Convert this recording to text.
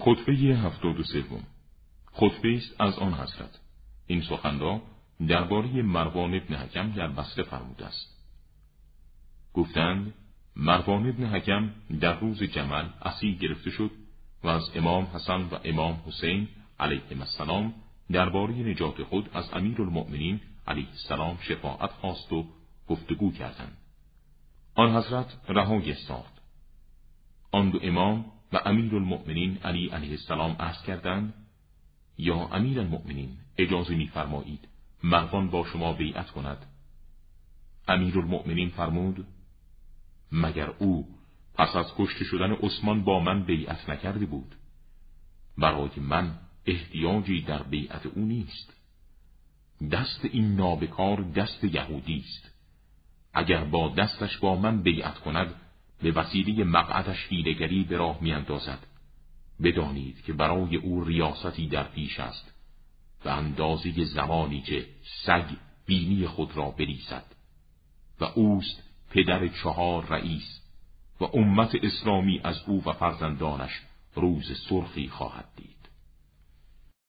خطبه هفتاد و سوم. خطبه است از آن حضرت. این سخن را درباره مروان ابن حکم در بسته فرموده است. گفتند مروان ابن حکم در روز جمل اسیر گرفته شد و از امام حسن و امام حسین علیهم السلام درباره نجات خود از امیر المؤمنین علیه السلام شفاعت خواست و گفتگو کردند. آن حضرت رهایی ساخت آن دو امام و امیر المؤمنین علی علیه السلام عرض کردند یا امیر المؤمنین اجازه میفرمایید مروان با شما بیعت کند. امیر المؤمنین فرمود مگر او پس از کشته شدن عثمان با من بیعت نکرده بود؟ برای من احتیاجی در بیعت او نیست. دست این نابکار دست یهودی است. اگر با دستش با من بیعت کند به وسیله مقعدش هیلگری به راه میاندازد. بدانید که برای او ریاستی در پیش است و اندازه زمانی که سگ بینی خود را بریزد و اوست پدر چهار رئیس و امت اسلامی از او و فرزندانش روز سرخی خواهد دید.